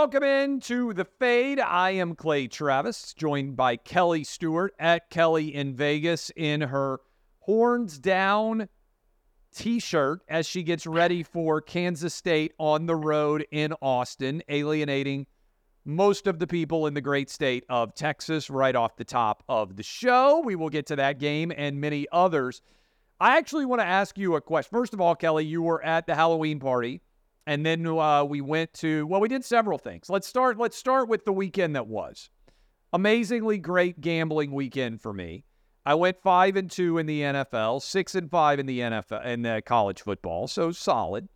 Welcome in to the fade. I am Clay Travis, joined by Kelly Stewart at Kelly in Vegas in her horns down t shirt as she gets ready for Kansas State on the road in Austin, alienating most of the people in the great state of Texas right off the top of the show. We will get to that game and many others. I actually want to ask you a question. First of all, Kelly, you were at the Halloween party and then uh, we went to well, we did several things. Let's start. Let's start with the weekend that was. Amazingly great gambling weekend for me. I went five and two in the NFL, six and five in the NFL in the college football, so solid.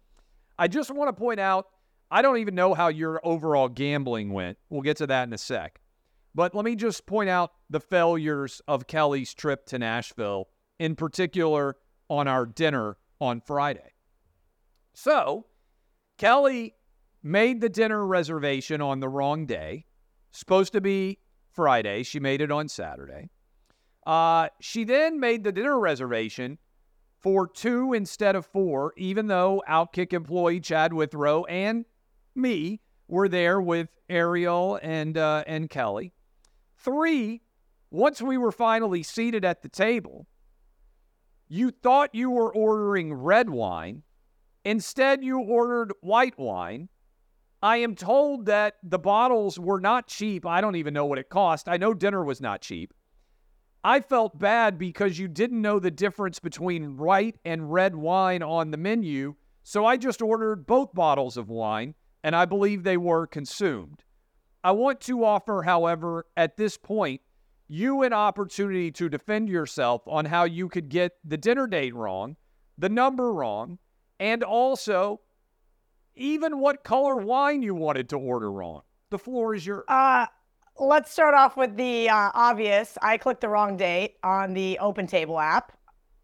I just want to point out, I don't even know how your overall gambling went. We'll get to that in a sec. But let me just point out the failures of Kelly's trip to Nashville, in particular on our dinner on Friday. So, Kelly made the dinner reservation on the wrong day. Supposed to be Friday. She made it on Saturday. Uh, she then made the dinner reservation for two instead of four, even though Outkick employee Chad Withrow and me were there with Ariel and uh, and Kelly. Three, once we were finally seated at the table, you thought you were ordering red wine Instead, you ordered white wine. I am told that the bottles were not cheap. I don't even know what it cost. I know dinner was not cheap. I felt bad because you didn't know the difference between white and red wine on the menu, so I just ordered both bottles of wine, and I believe they were consumed. I want to offer, however, at this point, you an opportunity to defend yourself on how you could get the dinner date wrong, the number wrong, and also even what color wine you wanted to order on. The floor is yours. Uh, let's start off with the uh, obvious. I clicked the wrong date on the Open Table app.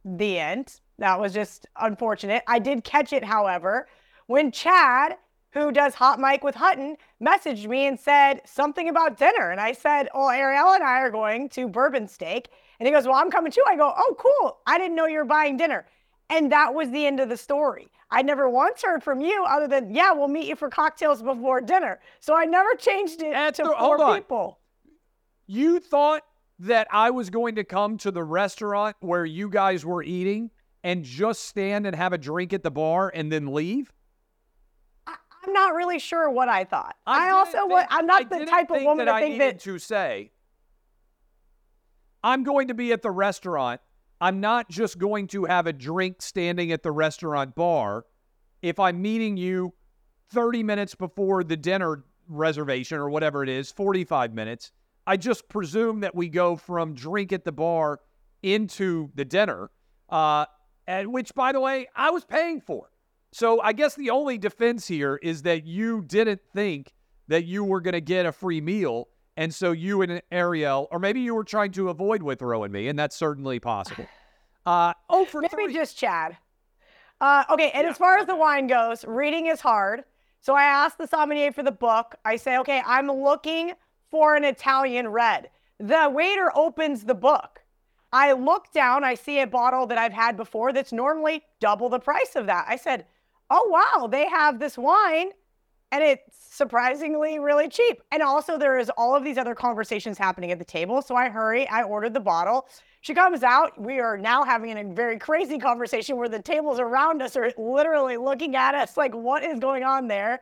The end. That was just unfortunate. I did catch it, however, when Chad, who does Hot Mic with Hutton, messaged me and said something about dinner. And I said, Oh, Ariel and I are going to Bourbon Steak. And he goes, Well, I'm coming too. I go, Oh, cool. I didn't know you were buying dinner. And that was the end of the story. I never once heard from you other than, yeah, we'll meet you for cocktails before dinner. So I never changed it to four people. You thought that I was going to come to the restaurant where you guys were eating and just stand and have a drink at the bar and then leave? I, am not really sure what I thought. I, I also, think, I'm not I the type of woman that to think that. to say, I'm going to be at the restaurant I'm not just going to have a drink standing at the restaurant bar. If I'm meeting you 30 minutes before the dinner reservation or whatever it is, 45 minutes, I just presume that we go from drink at the bar into the dinner, uh, and which, by the way, I was paying for. So I guess the only defense here is that you didn't think that you were going to get a free meal and so you and Ariel, or maybe you were trying to avoid Withrow and me, and that's certainly possible. Uh, oh, for maybe three. just Chad. Uh, okay, and yeah. as far as the wine goes, reading is hard. So I asked the sommelier for the book. I say, okay, I'm looking for an Italian red. The waiter opens the book. I look down, I see a bottle that I've had before that's normally double the price of that. I said, oh, wow, they have this wine and it's surprisingly really cheap. And also, there is all of these other conversations happening at the table. So I hurry, I ordered the bottle. She comes out. We are now having a very crazy conversation where the tables around us are literally looking at us like, what is going on there?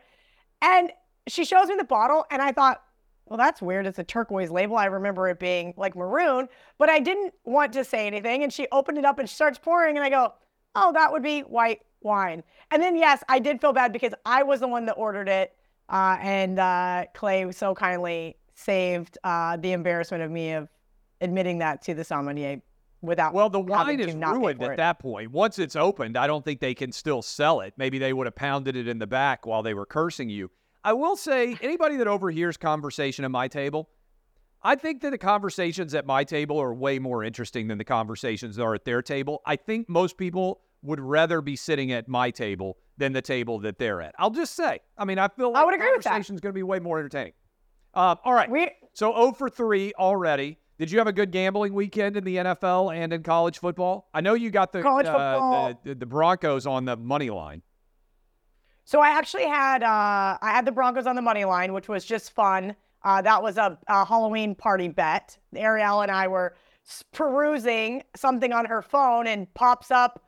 And she shows me the bottle, and I thought, well, that's weird. It's a turquoise label. I remember it being like maroon, but I didn't want to say anything. And she opened it up and she starts pouring, and I go, oh, that would be white wine. And then, yes, I did feel bad because I was the one that ordered it. Uh, and uh, Clay so kindly saved uh, the embarrassment of me of admitting that to the sommelier without. Well, the wine is ruined at it. that point. Once it's opened, I don't think they can still sell it. Maybe they would have pounded it in the back while they were cursing you. I will say, anybody that overhears conversation at my table, I think that the conversations at my table are way more interesting than the conversations that are at their table. I think most people would rather be sitting at my table than the table that they're at. I'll just say. I mean, I feel like I would agree with that. Conversation's going to be way more entertaining. Uh, all right. We, so 0 for 3 already. Did you have a good gambling weekend in the NFL and in college football? I know you got the college uh. The, the Broncos on the money line. So I actually had uh, I had the Broncos on the money line, which was just fun. Uh, that was a, a, Halloween party bet. Ariel and I were perusing something on her phone, and pops up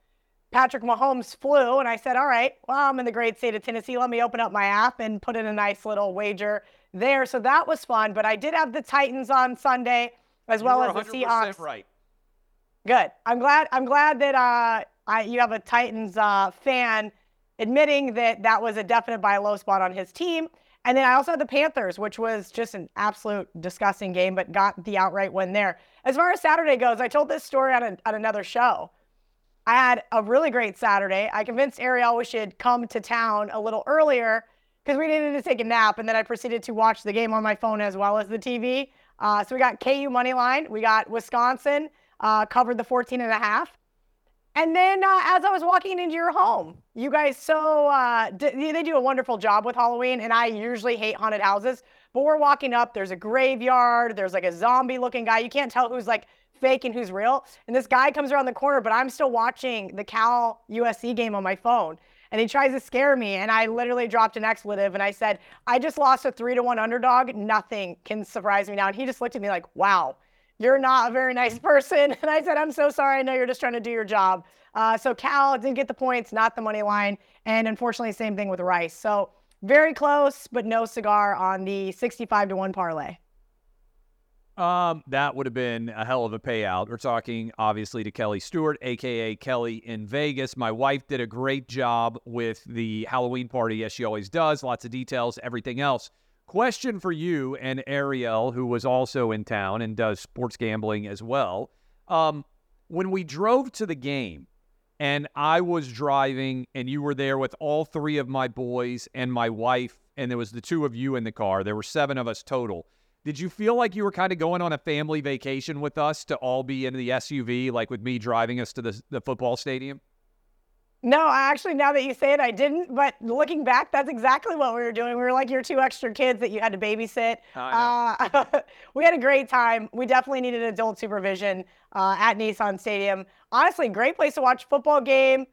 Patrick Mahomes flu, and I said, "All right, well, I'm in the great state of Tennessee. Let me open up my app and put in a nice little wager there." So that was fun. But I did have the Titans on Sunday as you well as the Seahawks. Right. Good. I'm glad. I'm glad that uh, I, you have a Titans uh, fan admitting that that was a definite buy low spot on his team. And then I also had the Panthers, which was just an absolute disgusting game, but got the outright win there. As far as Saturday goes, I told this story on, a, on another show. I had a really great Saturday. I convinced Ariel we should come to town a little earlier because we needed to take a nap. And then I proceeded to watch the game on my phone as well as the TV. Uh, so we got KU money line. We got Wisconsin uh, covered the 14 and a half. And then uh, as I was walking into your home, you guys so uh, d- they do a wonderful job with Halloween, and I usually hate haunted houses. But we're walking up, there's a graveyard, there's like a zombie looking guy. You can't tell who's like fake and who's real. And this guy comes around the corner, but I'm still watching the Cal USC game on my phone. And he tries to scare me, and I literally dropped an expletive and I said, I just lost a three to one underdog. Nothing can surprise me now. And he just looked at me like, wow you're not a very nice person. And I said, I'm so sorry. I know you're just trying to do your job. Uh, so Cal didn't get the points, not the money line. And unfortunately, same thing with Rice. So very close, but no cigar on the 65 to 1 parlay. Um, that would have been a hell of a payout. We're talking obviously to Kelly Stewart, aka Kelly in Vegas. My wife did a great job with the Halloween party, as she always does. Lots of details, everything else. Question for you and Ariel, who was also in town and does sports gambling as well. Um, when we drove to the game and I was driving and you were there with all three of my boys and my wife, and there was the two of you in the car, there were seven of us total. Did you feel like you were kind of going on a family vacation with us to all be in the SUV, like with me driving us to the, the football stadium? No, actually, now that you say it, I didn't. But looking back, that's exactly what we were doing. We were like your two extra kids that you had to babysit. Uh, we had a great time. We definitely needed adult supervision uh, at Nissan Stadium. Honestly, great place to watch a football game.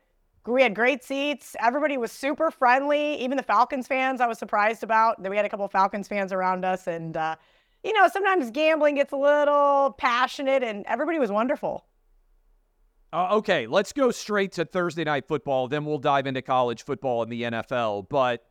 We had great seats. Everybody was super friendly. Even the Falcons fans, I was surprised about. That we had a couple Falcons fans around us, and uh, you know, sometimes gambling gets a little passionate, and everybody was wonderful. Uh, okay, let's go straight to Thursday night football. Then we'll dive into college football and the NFL. But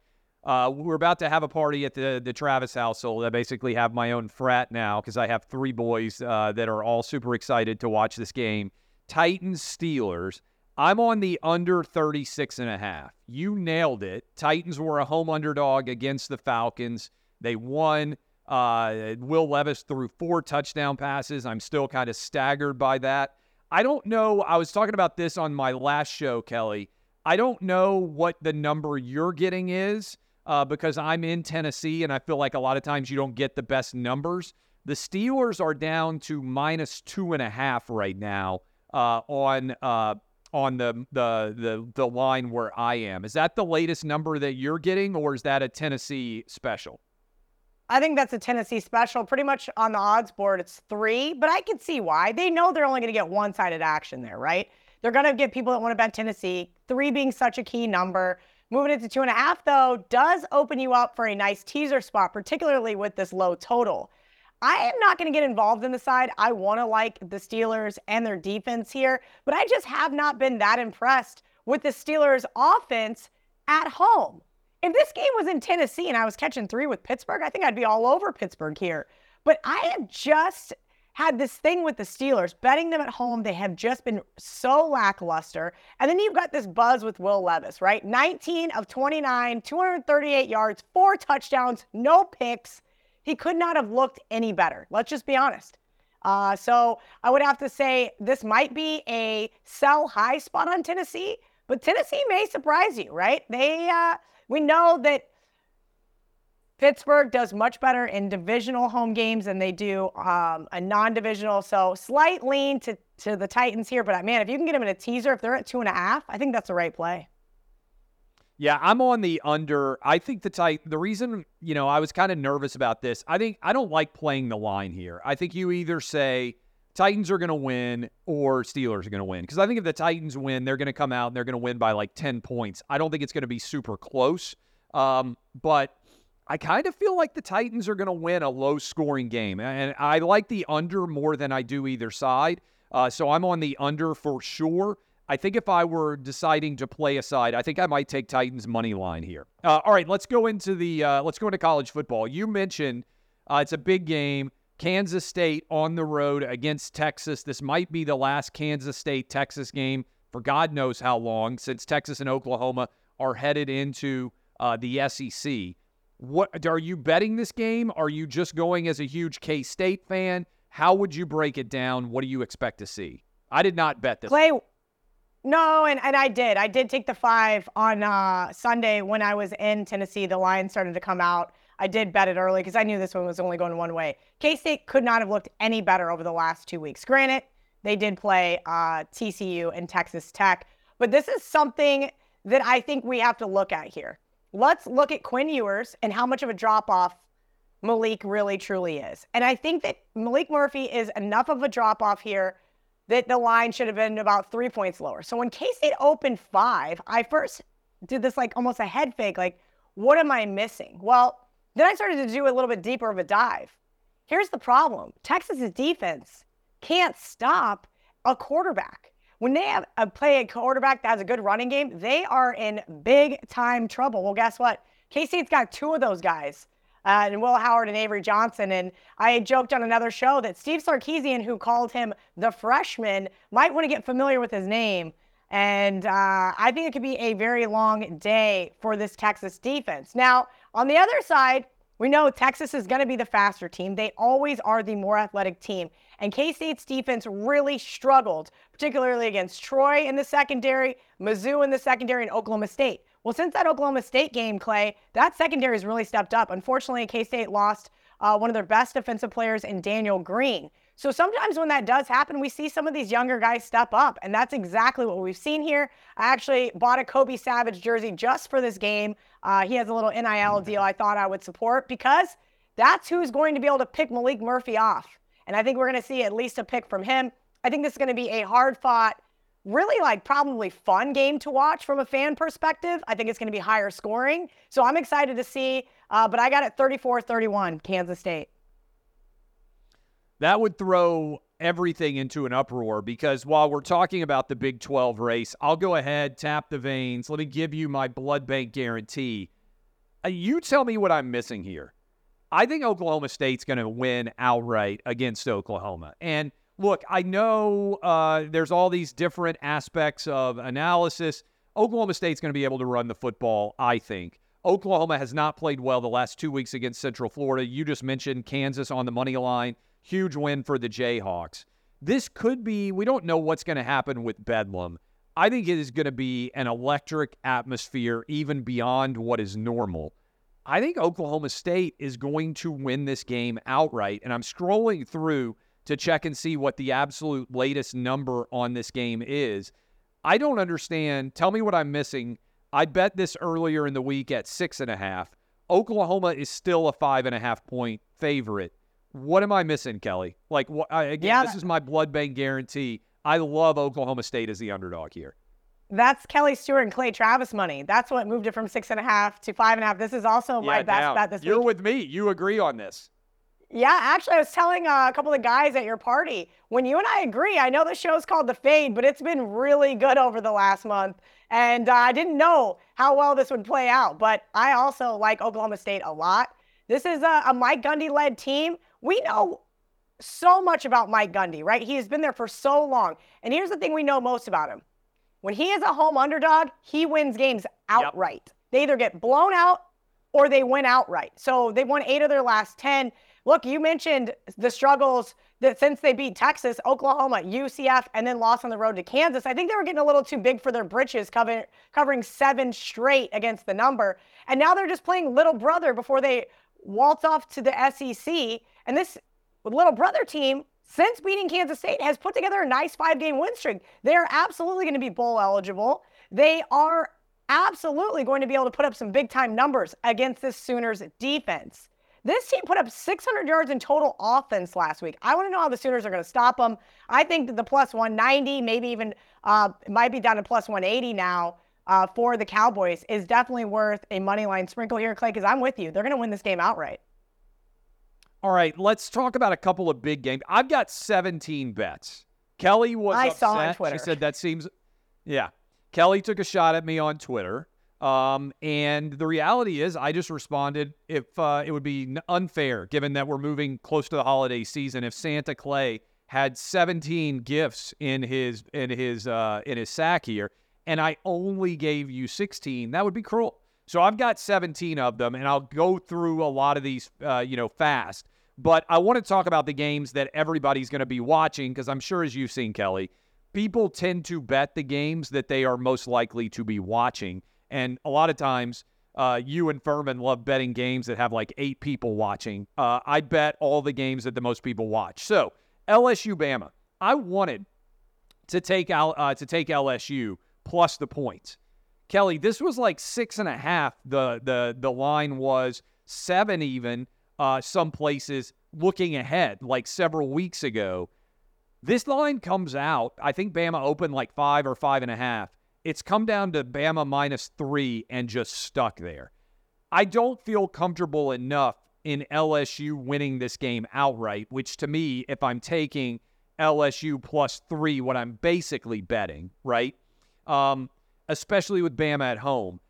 uh, we're about to have a party at the the Travis household. I basically have my own frat now because I have three boys uh, that are all super excited to watch this game. Titans Steelers. I'm on the under 36 and a half. You nailed it. Titans were a home underdog against the Falcons. They won. Uh, Will Levis threw four touchdown passes. I'm still kind of staggered by that. I don't know. I was talking about this on my last show, Kelly. I don't know what the number you're getting is uh, because I'm in Tennessee and I feel like a lot of times you don't get the best numbers. The Steelers are down to minus two and a half right now uh, on uh, on the, the the the line where I am. Is that the latest number that you're getting, or is that a Tennessee special? I think that's a Tennessee special. Pretty much on the odds board, it's three, but I can see why. They know they're only going to get one sided action there, right? They're going to get people that want to bet Tennessee, three being such a key number. Moving it to two and a half, though, does open you up for a nice teaser spot, particularly with this low total. I am not going to get involved in the side. I want to like the Steelers and their defense here, but I just have not been that impressed with the Steelers' offense at home. If this game was in Tennessee and I was catching three with Pittsburgh, I think I'd be all over Pittsburgh here. But I have just had this thing with the Steelers, betting them at home. They have just been so lackluster. And then you've got this buzz with Will Levis, right? 19 of 29, 238 yards, four touchdowns, no picks. He could not have looked any better. Let's just be honest. Uh, so I would have to say this might be a sell high spot on Tennessee, but Tennessee may surprise you, right? They uh, we know that Pittsburgh does much better in divisional home games than they do um, a non-divisional. So slight lean to to the Titans here, but man, if you can get them in a teaser, if they're at two and a half, I think that's the right play. Yeah, I'm on the under. I think the tight. The reason you know I was kind of nervous about this. I think I don't like playing the line here. I think you either say Titans are going to win or Steelers are going to win. Because I think if the Titans win, they're going to come out and they're going to win by like 10 points. I don't think it's going to be super close. Um, but I kind of feel like the Titans are going to win a low scoring game. And I like the under more than I do either side. Uh, so I'm on the under for sure. I think if I were deciding to play a side, I think I might take Titans money line here. Uh, all right, let's go into the uh, let's go into college football. You mentioned uh, it's a big game. Kansas State on the road against Texas. This might be the last Kansas State Texas game for God knows how long, since Texas and Oklahoma are headed into uh, the SEC. What are you betting this game? Are you just going as a huge K State fan? How would you break it down? What do you expect to see? I did not bet this. Clay, no, and, and I did. I did take the five on uh, Sunday when I was in Tennessee. The line started to come out. I did bet it early because I knew this one was only going one way. K State could not have looked any better over the last two weeks. Granted, they did play uh, TCU and Texas Tech, but this is something that I think we have to look at here. Let's look at Quinn Ewers and how much of a drop off Maalik really truly is. And I think that Maalik Murphy is enough of a drop off here that the line should have been about three points lower. So when K State opened five, I first did this like almost a head fake, like, what am I missing? Well, then I started to do a little bit deeper of a dive. Here's the problem Texas's defense can't stop a quarterback. When they have a play a quarterback that has a good running game, they are in big time trouble. Well, guess what? K State's got two of those guys uh, and Will Howard and Avery Johnson. And I joked on another show that Steve Sarkisian, who called him the freshman, might want to get familiar with his name. And uh, I think it could be a very long day for this Texas defense. Now, on the other side, we know Texas is going to be the faster team. They always are the more athletic team. And K State's defense really struggled, particularly against Troy in the secondary, Mizzou in the secondary, and Oklahoma State. Well, since that Oklahoma State game, Clay, that secondary has really stepped up. Unfortunately, K State lost uh, one of their best defensive players in Daniel Green. So sometimes when that does happen, we see some of these younger guys step up, and that's exactly what we've seen here. I actually bought a Kobe Savage jersey just for this game. Uh, he has a little NIL deal I thought I would support because that's who's going to be able to pick Maalik Murphy off. And I think we're going to see at least a pick from him. I think this is going to be a hard fought really like probably fun game to watch from a fan perspective. I think it's going to be higher scoring. So I'm excited to see. Uh, but I got it 34 31, Kansas State. That would throw everything into an uproar because while we're talking about the Big 12 race, I'll go ahead, tap the veins. Let me give you my blood bank guarantee. Uh, you tell me what I'm missing here. I think Oklahoma State's going to win outright against Oklahoma. And look, I know uh, there's all these different aspects of analysis. Oklahoma State's going to be able to run the football, I think. Oklahoma has not played well the last two weeks against Central Florida. You just mentioned Kansas on the money line. Huge win for the Jayhawks. This could be, we don't know what's going to happen with Bedlam. I think it is going to be an electric atmosphere, even beyond what is normal. I think Oklahoma State is going to win this game outright. And I'm scrolling through to check and see what the absolute latest number on this game is. I don't understand. Tell me what I'm missing. I bet this earlier in the week at six and a half. Oklahoma is still a five and a half point favorite. What am I missing, Kelly? Like, what, I, again, yeah, this is my blood bank guarantee. I love Oklahoma State as the underdog here. That's Kelly Stewart and Clay Travis money. That's what moved it from six and a half to five and a half. This is also yeah, my best bet this You're week. with me. You agree on this. Yeah, actually, I was telling uh, a couple of guys at your party when you and I agree. I know the show's called The Fade, but it's been really good over the last month. And uh, I didn't know how well this would play out, but I also like Oklahoma State a lot. This is a, a Mike Gundy led team. We know so much about Mike Gundy, right? He has been there for so long. And here's the thing we know most about him when he is a home underdog, he wins games outright. Yep. They either get blown out or they win outright. So they've won eight of their last 10. Look, you mentioned the struggles that since they beat Texas, Oklahoma, UCF, and then lost on the road to Kansas. I think they were getting a little too big for their britches, covering, covering seven straight against the number. And now they're just playing little brother before they waltz off to the SEC. And this little brother team, since beating Kansas State, has put together a nice five game win streak. They are absolutely going to be bowl eligible. They are absolutely going to be able to put up some big time numbers against this Sooners defense. This team put up 600 yards in total offense last week. I want to know how the Sooners are going to stop them. I think that the plus 190, maybe even uh, might be down to plus 180 now uh, for the Cowboys, is definitely worth a money line sprinkle here, Clay, because I'm with you. They're going to win this game outright. All right, let's talk about a couple of big games. I've got 17 bets. Kelly was I upset. saw on Twitter. She said that seems, yeah. Kelly took a shot at me on Twitter. Um, and the reality is, I just responded if uh, it would be unfair, given that we're moving close to the holiday season, if Santa Clay had 17 gifts in his in his uh, in his sack here, and I only gave you 16, that would be cruel. So I've got 17 of them, and I'll go through a lot of these, uh, you know, fast. But I want to talk about the games that everybody's going to be watching because I'm sure, as you've seen, Kelly, people tend to bet the games that they are most likely to be watching. And a lot of times, uh, you and Furman love betting games that have like eight people watching. Uh, I bet all the games that the most people watch. So LSU Bama, I wanted to take out uh, to take LSU plus the points. Kelly, this was like six and a half. The the the line was seven even. Uh, some places looking ahead, like several weeks ago. This line comes out. I think Bama opened like five or five and a half. It's come down to Bama minus three and just stuck there. I don't feel comfortable enough in LSU winning this game outright, which to me, if I'm taking LSU plus three, what I'm basically betting, right? Um, especially with Bama at home,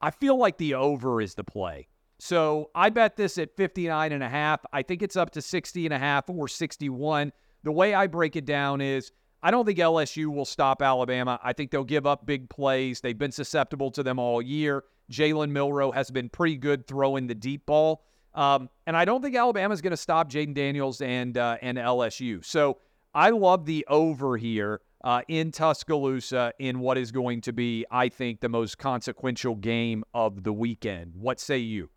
I feel like the over is the play. So I bet this at 59 and a half. I think it's up to 60 and a half or 61. The way I break it down is I don't think LSU will stop Alabama. I think they'll give up big plays. They've been susceptible to them all year. Jalen Milroe has been pretty good throwing the deep ball. Um, and I don't think Alabama's going to stop Jayden Daniels and uh, and LSU. So I love the over here uh, in Tuscaloosa in what is going to be, I think, the most consequential game of the weekend. What say you?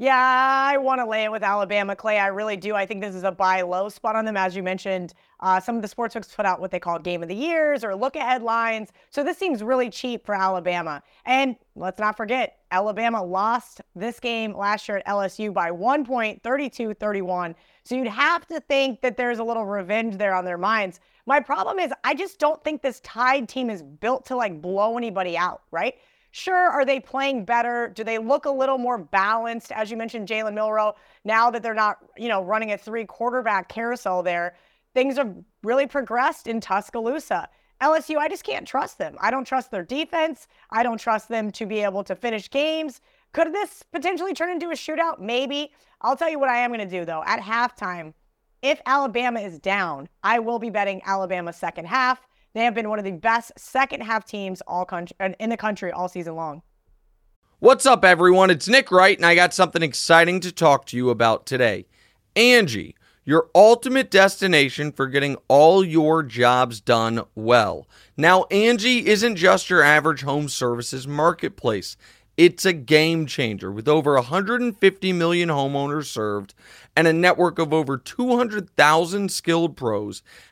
Yeah, I want to lay it with Alabama, Clay. I really do. I think this is a buy low spot on them. As you mentioned, uh, some of the sportsbooks put out what they call game of the years or look ahead lines. So this seems really cheap for Alabama. And let's not forget, Alabama lost this game last year at LSU by one point, 32 31. So you'd have to think that there's a little revenge there on their minds. My problem is, I just don't think this Tide team is built to like blow anybody out, right? Sure, are they playing better? Do they look a little more balanced? As you mentioned, Jalen Milroe, now that they're not, you know, running a three quarterback carousel there, things have really progressed in Tuscaloosa. LSU, I just can't trust them. I don't trust their defense. I don't trust them to be able to finish games. Could this potentially turn into a shootout? Maybe. I'll tell you what I am going to do, though. At halftime, if Alabama is down, I will be betting Alabama second half. They have been one of the best second half teams all country in the country all season long. What's up, everyone? It's Nick Wright, and I got something exciting to talk to you about today. Angie, your ultimate destination for getting all your jobs done well. Now, Angie isn't just your average home services marketplace. It's a game changer with over 150 million homeowners served and a network of over 200,000 skilled pros.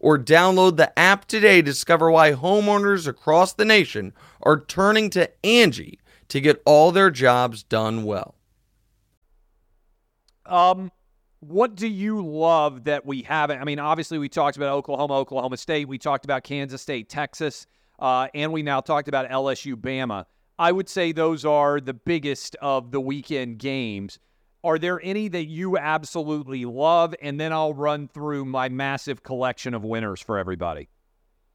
or download the app today to discover why homeowners across the nation are turning to Angie to get all their jobs done well. Um, what do you love that we haven't? I mean, obviously, we talked about Oklahoma, Oklahoma State. We talked about Kansas State, Texas, uh, and we now talked about LSU, Bama. I would say those are the biggest of the weekend games. Are there any that you absolutely love? And then I'll run through my massive collection of winners for everybody.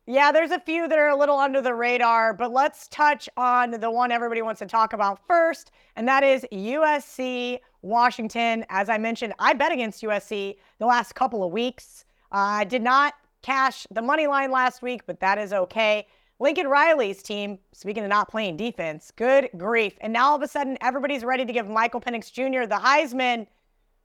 Yeah, there's a few that are a little under the radar, but let's touch on the one everybody wants to talk about first, and that is USC Washington. As I mentioned, I bet against USC the last couple of weeks. Uh, I did not cash the money line last week, but that is okay. Lincoln Riley's team, speaking of not playing defense, good grief. And now all of a sudden, everybody's ready to give Michael Penix Jr. the Heisman,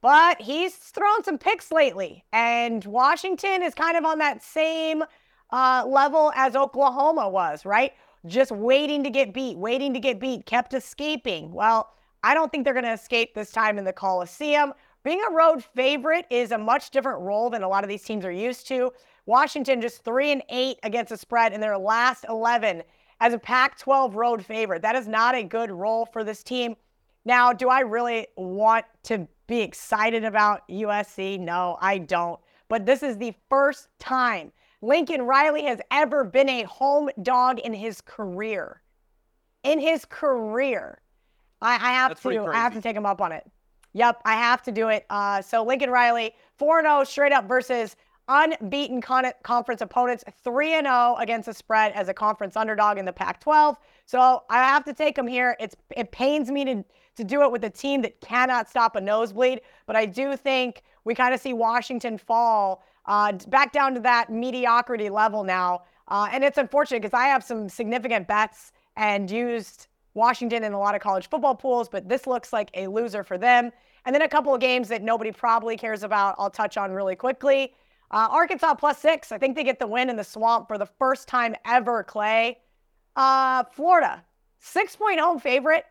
but he's thrown some picks lately. And Washington is kind of on that same uh, level as Oklahoma was, right? Just waiting to get beat, waiting to get beat, kept escaping. Well, I don't think they're going to escape this time in the Coliseum. Being a road favorite is a much different role than a lot of these teams are used to. Washington just three and eight against the spread in their last 11 as a Pac 12 road favorite. That is not a good role for this team. Now, do I really want to be excited about USC? No, I don't. But this is the first time Lincoln Riley has ever been a home dog in his career. In his career. I, I have That's to I have to take him up on it. Yep, I have to do it. Uh, so Lincoln Riley, 4-0 straight up versus unbeaten con- conference opponents, 3 0 against the spread as a conference underdog in the Pac 12. So I have to take them here. It's, it pains me to, to do it with a team that cannot stop a nosebleed, but I do think we kind of see Washington fall uh, back down to that mediocrity level now. Uh, and it's unfortunate because I have some significant bets and used Washington in a lot of college football pools, but this looks like a loser for them. And then a couple of games that nobody probably cares about, I'll touch on really quickly. Uh, Arkansas plus six. I think they get the win in the swamp for the first time ever, Clay. Uh, Florida, six point home favorite.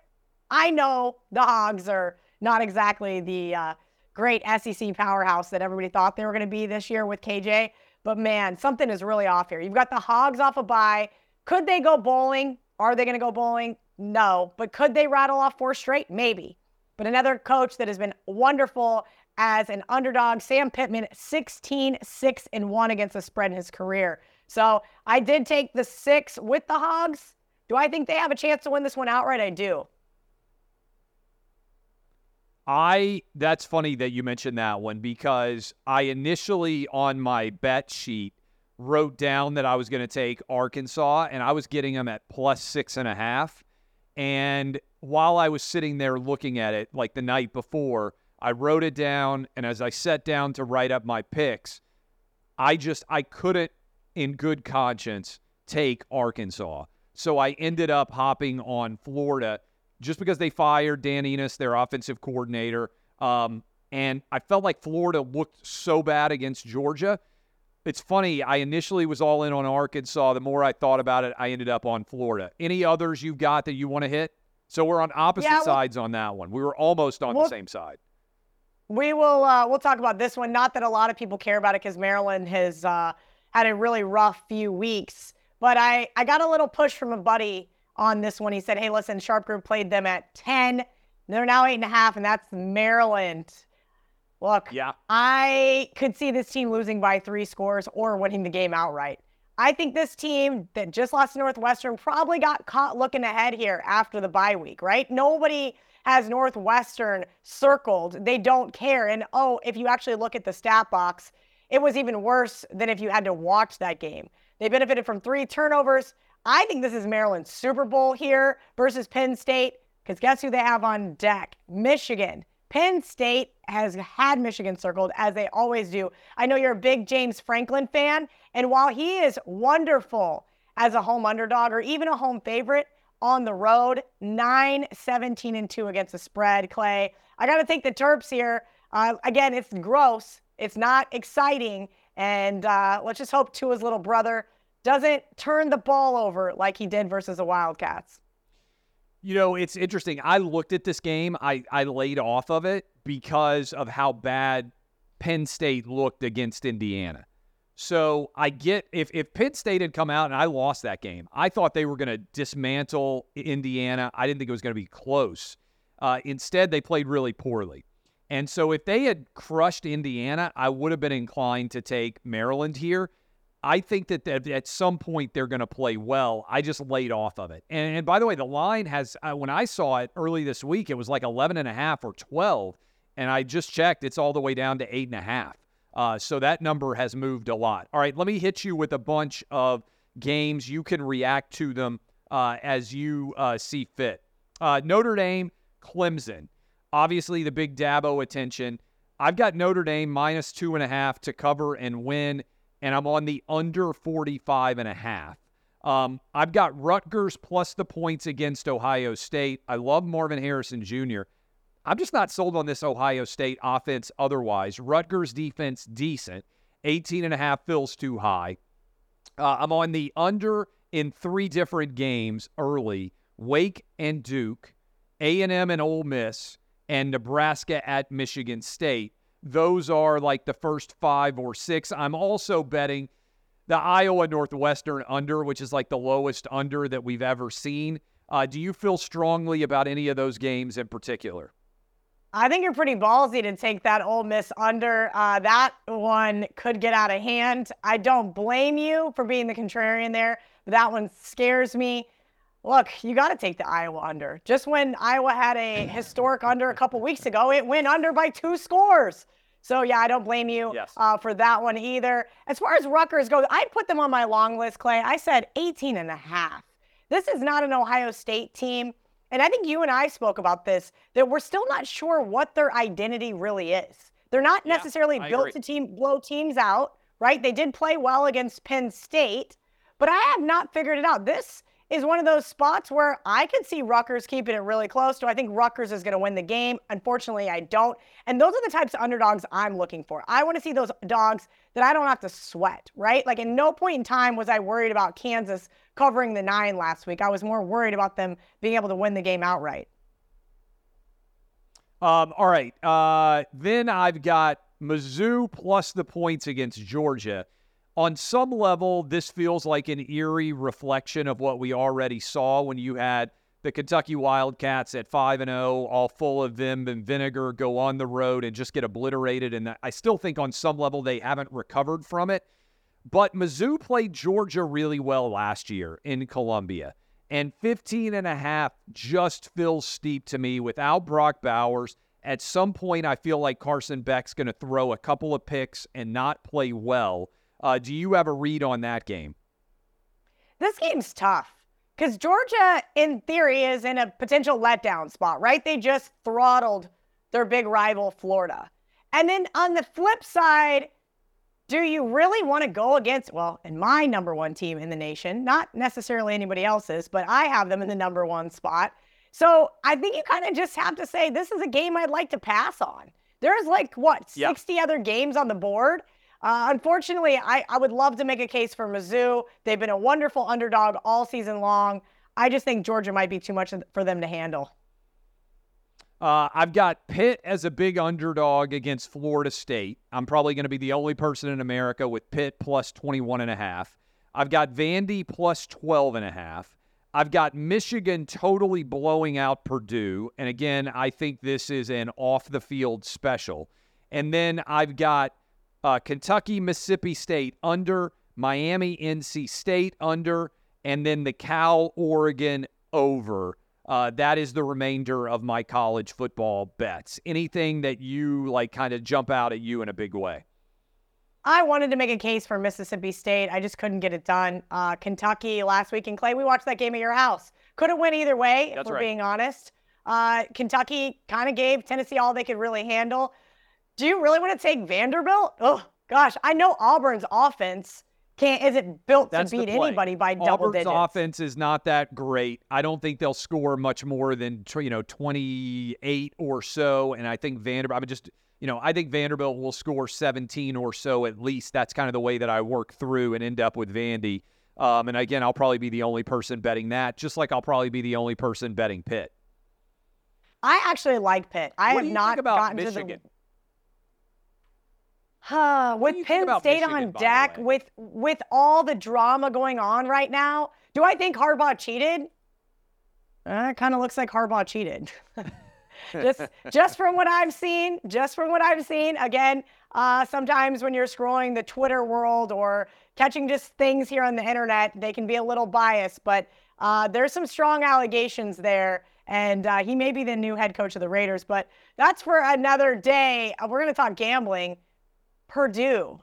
I know the Hogs are not exactly the uh, great SEC powerhouse that everybody thought they were going to be this year with KJ, but man, something is really off here. You've got the Hogs off a bye. Could they go bowling? Are they going to go bowling? No. But could they rattle off four straight? Maybe. But another coach that has been wonderful as an underdog. Sam Pittman, 16 6 and 1 against the spread in his career. So I did take the six with the Hogs. Do I think they have a chance to win this one outright? I do. I that's funny that you mentioned that one because I initially on my bet sheet wrote down that I was going to take Arkansas and I was getting them at plus six and a half. And while I was sitting there looking at it, like the night before, I wrote it down, and as I sat down to write up my picks, I just I couldn't, in good conscience, take Arkansas. So I ended up hopping on Florida just because they fired Dan Enos, their offensive coordinator. Um, and I felt like Florida looked so bad against Georgia. It's funny. I initially was all in on Arkansas. The more I thought about it, I ended up on Florida. Any others you've got that you want to hit? So we're on opposite Yeah, well- sides on that one. We were almost on Well- the same side. We will uh, we'll talk about this one. Not that a lot of people care about it because Maryland has uh, had a really rough few weeks. But I, I got a little push from a buddy on this one. He said, Hey, listen, Sharp Group played them at 10. They're now eight and a half, and that's Maryland. Look, Yeah. I could see this team losing by three scores or winning the game outright. I think this team that just lost to Northwestern probably got caught looking ahead here after the bye week, right? Nobody has Northwestern circled. They don't care. And oh, if you actually look at the stat box, it was even worse than if you had to watch that game. They benefited from three turnovers. I think this is Maryland's Super Bowl here versus Penn State because guess who they have on deck? Michigan. Penn State has had Michigan circled as they always do. I know you're a big James Franklin fan, and while he is wonderful as a home underdog or even a home favorite on the road, 9 17 and 2 against the spread, Clay. I got to take the Terps here. Uh, again, it's gross, it's not exciting, and uh, let's just hope Tua's little brother doesn't turn the ball over like he did versus the Wildcats. You know, it's interesting. I looked at this game. I, I laid off of it because of how bad Penn State looked against Indiana. So I get if, if Penn State had come out and I lost that game, I thought they were going to dismantle Indiana. I didn't think it was going to be close. Uh, instead, they played really poorly. And so if they had crushed Indiana, I would have been inclined to take Maryland here. I think that at some point they're going to play well. I just laid off of it. And, and by the way, the line has, uh, when I saw it early this week, it was like 11 and a half or 12. And I just checked, it's all the way down to eight and a half. Uh, so that number has moved a lot. All right, let me hit you with a bunch of games. You can react to them uh, as you uh, see fit. Uh, Notre Dame, Clemson. Obviously, the big Dabo attention. I've got Notre Dame minus two and a half to cover and win, and I'm on the under 45 and a half. Um, I've got Rutgers plus the points against Ohio State. I love Marvin Harrison Jr. I'm just not sold on this Ohio State offense otherwise. Rutgers defense decent. 18 and a half feels too high. Uh, I'm on the under in three different games early. Wake and Duke, A&M and Ole Miss, and Nebraska at Michigan State. Those are like the first five or six. I'm also betting the Iowa Northwestern under, which is like the lowest under that we've ever seen. Uh, do you feel strongly about any of those games in particular? I think you're pretty ballsy to take that Ole Miss under. Uh, that one could get out of hand. I don't blame you for being the contrarian there, but that one scares me. Look, you got to take the Iowa under. Just when Iowa had a historic under a couple weeks ago, it went under by two scores. So yeah, I don't blame you yes. uh, for that one either. As far as Rutgers go, I put them on my long list, Clay. I said 18 and a half. This is not an Ohio State team and I think you and I spoke about this, that we're still not sure what their identity really is. They're not necessarily I built agree. to team blow teams out, right? They did play well against Penn State, but I have not figured it out. This is one of those spots where I could see Rutgers keeping it really close. Do I think Rutgers is going to win the game? Unfortunately, I don't. And those are the types of underdogs I'm looking for. I want to see those dogs that I don't have to sweat, right? Like, in no point in time was I worried about Kansas covering the nine last week. I was more worried about them being able to win the game outright. Um, all right. Uh, then I've got Mizzou plus the points against Georgia on some level, this feels like an eerie reflection of what we already saw when you had the Kentucky Wildcats at 5 and 0, all full of vim and vinegar, go on the road and just get obliterated. And I still think on some level they haven't recovered from it. But Mizzou played Georgia really well last year in Columbia. And 15 and a half just feels steep to me without Brock Bowers. At some point, I feel like Carson Beck's going to throw a couple of picks and not play well. Uh, do you have a read on that game? This game's tough because Georgia, in theory, is in a potential letdown spot, right? They just throttled their big rival, Florida. And then on the flip side, do you really want to go against, well, in my number one team in the nation, not necessarily anybody else's, but I have them in the number one spot. So I think you kind of just have to say, this is a game I'd like to pass on. There's like, what, 60 yep. other games on the board? Uh, unfortunately, I, I would love to make a case for Mizzou. They've been a wonderful underdog all season long. I just think Georgia might be too much for them to handle. Uh, I've got Pitt as a big underdog against Florida State. I'm probably going to be the only person in America with Pitt plus 21 and a half. I've got Vandy plus 12 and a half. I've got Michigan totally blowing out Purdue. And again, I think this is an off the field special. And then I've got uh, Kentucky, Mississippi State under, Miami, NC State under, and then the Cal, Oregon over. Uh, that is the remainder of my college football bets. Anything that you like kind of jump out at you in a big way? I wanted to make a case for Mississippi State. I just couldn't get it done. Uh, Kentucky last week in Clay, we watched that game at your house. Could have went either way, That's if we're right. being honest. Uh, Kentucky kind of gave Tennessee all they could really handle. Do you really want to take Vanderbilt? Oh gosh, I know Auburn's offense can't isn't built That's to beat anybody by double Auburn's digits. offense is not that great. I don't think they'll score much more than you know 28 or so, and I think Vanderbilt. I would just you know I think Vanderbilt will score 17 or so at least. That's kind of the way that I work through and end up with Vandy. Um, and again, I'll probably be the only person betting that, just like I'll probably be the only person betting Pitt. I actually like Pitt. I What have not think about gotten Michigan? to the Huh, What do you with Penn State Michigan, on deck, with with all the drama going on right now, do I think Harbaugh cheated? Uh, it kind of looks like Harbaugh cheated. just just from what I've seen, just from what I've seen. Again, uh, sometimes when you're scrolling the Twitter world or catching just things here on the internet, they can be a little biased. But uh, there's some strong allegations there, and uh, he may be the new head coach of the Raiders. But that's for another day. Uh, we're going to talk gambling. Purdue.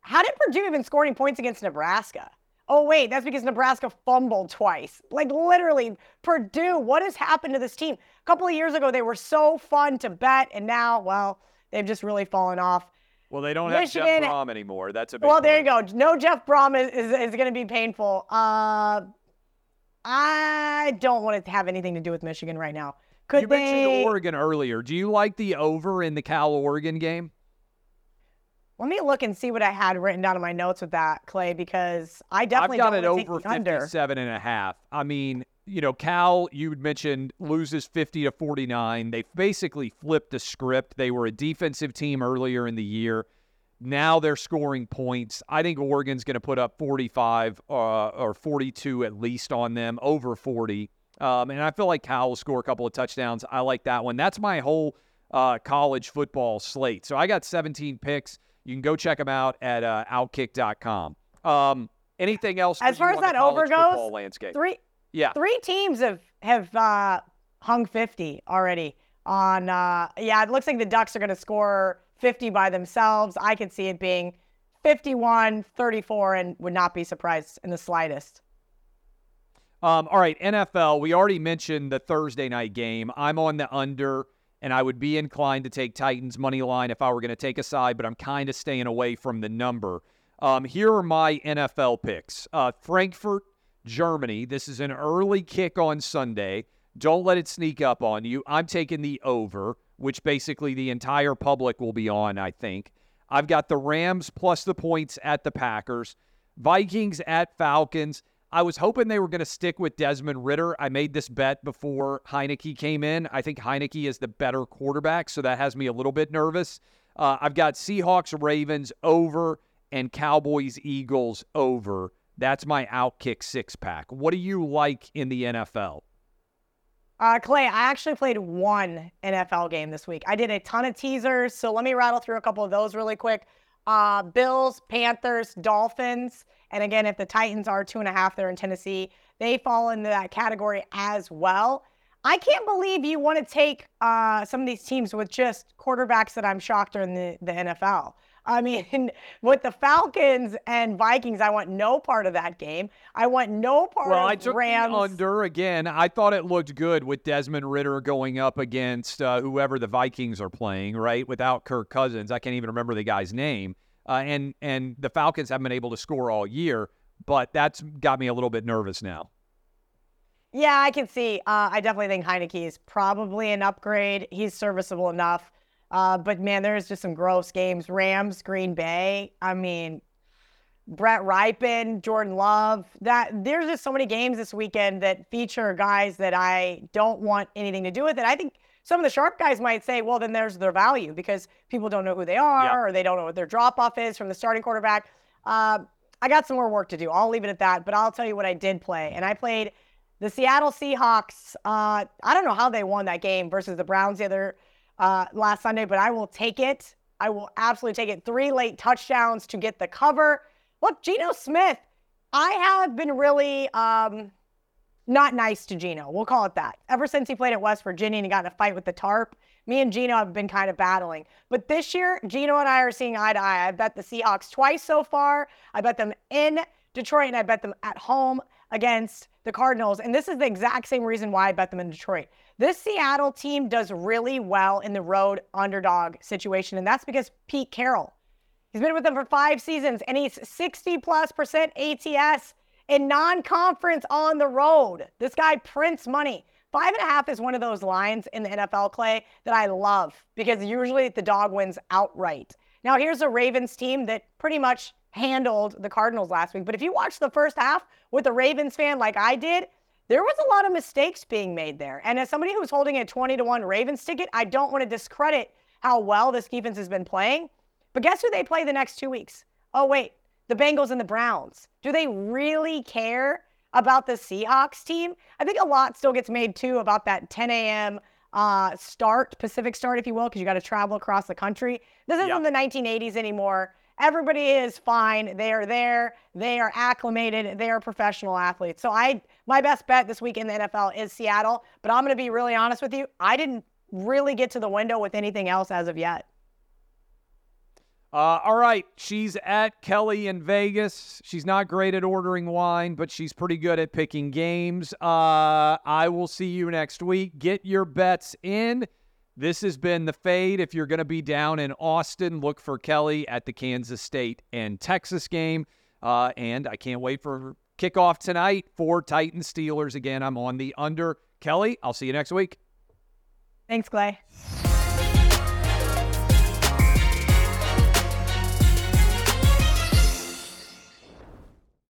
How did Purdue even score any points against Nebraska? Oh, wait, that's because Nebraska fumbled twice. Like literally, Purdue, what has happened to this team? A couple of years ago, they were so fun to bet, and now, well, they've just really fallen off. Well, they don't have Michigan- Jeff Brohm anymore. That's a big Well, there you go. No Jeff Brohm is, is, is going to be painful. Uh, I don't want it to have anything to do with Michigan right now. Could You they? mentioned Oregon earlier. Do you like the over in the Cal Oregon game? Let me look and see what I had written down in my notes with that, Clay, because I definitely I've got don't it over the under. 57 and a half. I mean, you know, Cal, you mentioned, loses 50 to 49. They basically flipped the script. They were a defensive team earlier in the year. Now they're scoring points. I think Oregon's going to put up 45 uh, or 42 at least on them, over 40. Um, and I feel like Cal will score a couple of touchdowns. I like that one. That's my whole uh, college football slate. So I got 17 picks. You can go check them out at uh, outkick.com. Um, anything else? As far as that over goes, landscape? Three Yeah. three teams have have uh, hung 50 already on. Uh, yeah, it looks like the Ducks are going to score 50 by themselves. I could see it being 51, 34, and would not be surprised in the slightest. Um, all right, NFL. We already mentioned the Thursday night game. I'm on the under, and I would be inclined to take Titans money line if I were going to take a side, but I'm kind of staying away from the number. Um, here are my NFL picks: uh, Frankfurt, Germany. This is an early kick on Sunday. Don't let it sneak up on you. I'm taking the over, which basically the entire public will be on. I think. I've got the Rams plus the points at the Packers, Vikings at Falcons. I was hoping they were going to stick with Desmond Ridder. I made this bet before Heinicke came in. I think Heinicke is the better quarterback, so that has me a little bit nervous. Uh, I've got Seahawks, Ravens over, and Cowboys, Eagles over. That's my outkick six pack. What do you like in the NFL? Uh, Clay, I actually played one NFL game this week. I did a ton of teasers, so let me rattle through a couple of those really quick. Uh, Bills, Panthers, Dolphins, and again, if the Titans are two and a half, they're in Tennessee. They fall into that category as well. I can't believe you want to take uh, some of these teams with just quarterbacks that I'm shocked are in the, the NFL. I mean, with the Falcons and Vikings, I want no part of that game. I want no part Well, of I took Rams. under again. I thought it looked good with Desmond Ridder going up against uh, whoever the Vikings are playing, right? Without Kirk Cousins, I can't even remember the guy's name. Uh, and and the Falcons haven't been able to score all year, but that's got me a little bit nervous now. Yeah, I can see. Uh, I definitely think Heinicke is probably an upgrade. He's serviceable enough. Uh, but man, there's just some gross games. Rams, Green Bay. I mean, Brett Rypien, Jordan Love. That there's just so many games this weekend that feature guys that I don't want anything to do with it. I think some of the sharp guys might say, well, then there's their value because people don't know who they are Yeah. or they don't know what their drop off is from the starting quarterback. Uh, I got some more work to do. I'll leave it at that. But I'll tell you what I did play. And I played the Seattle Seahawks. Uh, I don't know how they won that game versus the Browns the other uh, last Sunday, but I will take it. I will absolutely take it. Three late touchdowns to get the cover. Look, Geno Smith. I have been really um, not nice to Geno. We'll call it that. Ever since he played at West Virginia and he got in a fight with the Tarp, me and Geno have been kind of battling. But this year, Geno and I are seeing eye to eye. I bet the Seahawks twice so far. I bet them in Detroit and I bet them at home against the Cardinals. And this is the exact same reason why I bet them in Detroit. This Seattle team does really well in the road underdog situation, and that's because Pete Carroll. He's been with them for five seasons, and he's 60 plus percent ATS in non conference on the road. This guy prints money. Five and a half is one of those lines in the NFL, Clay, that I love because usually the dog wins outright. Now, here's a Ravens team that pretty much handled the Cardinals last week. But if you watch the first half with a Ravens fan like I did, there was a lot of mistakes being made there. And as somebody who's holding a 20 to 1 Ravens ticket, I don't want to discredit how well this defense has been playing. But guess who they play the next two weeks? Oh, wait, the Bengals and the Browns. Do they really care about the Seahawks team? I think a lot still gets made too about that 10 a.m. Uh, start, Pacific start, if you will, because you got to travel across the country. This isn't Yeah. the 1980s anymore. Everybody is fine. They are there. They are acclimated. They are professional athletes. So I, my best bet this week in the NFL is Seattle. But I'm going to be really honest with you. I didn't really get to the window with anything else as of yet. Uh, all right, she's at Kelly in Vegas. She's not great at ordering wine, but she's pretty good at picking games. Uh, I will see you next week. Get your bets in. This has been the fade. If you're going to be down in Austin, look for Kelly at the Kansas State and Texas game. Uh, and I can't wait for kickoff tonight for Titans Steelers. Again, I'm on the under. Kelly, I'll see you next week. Thanks, Clay.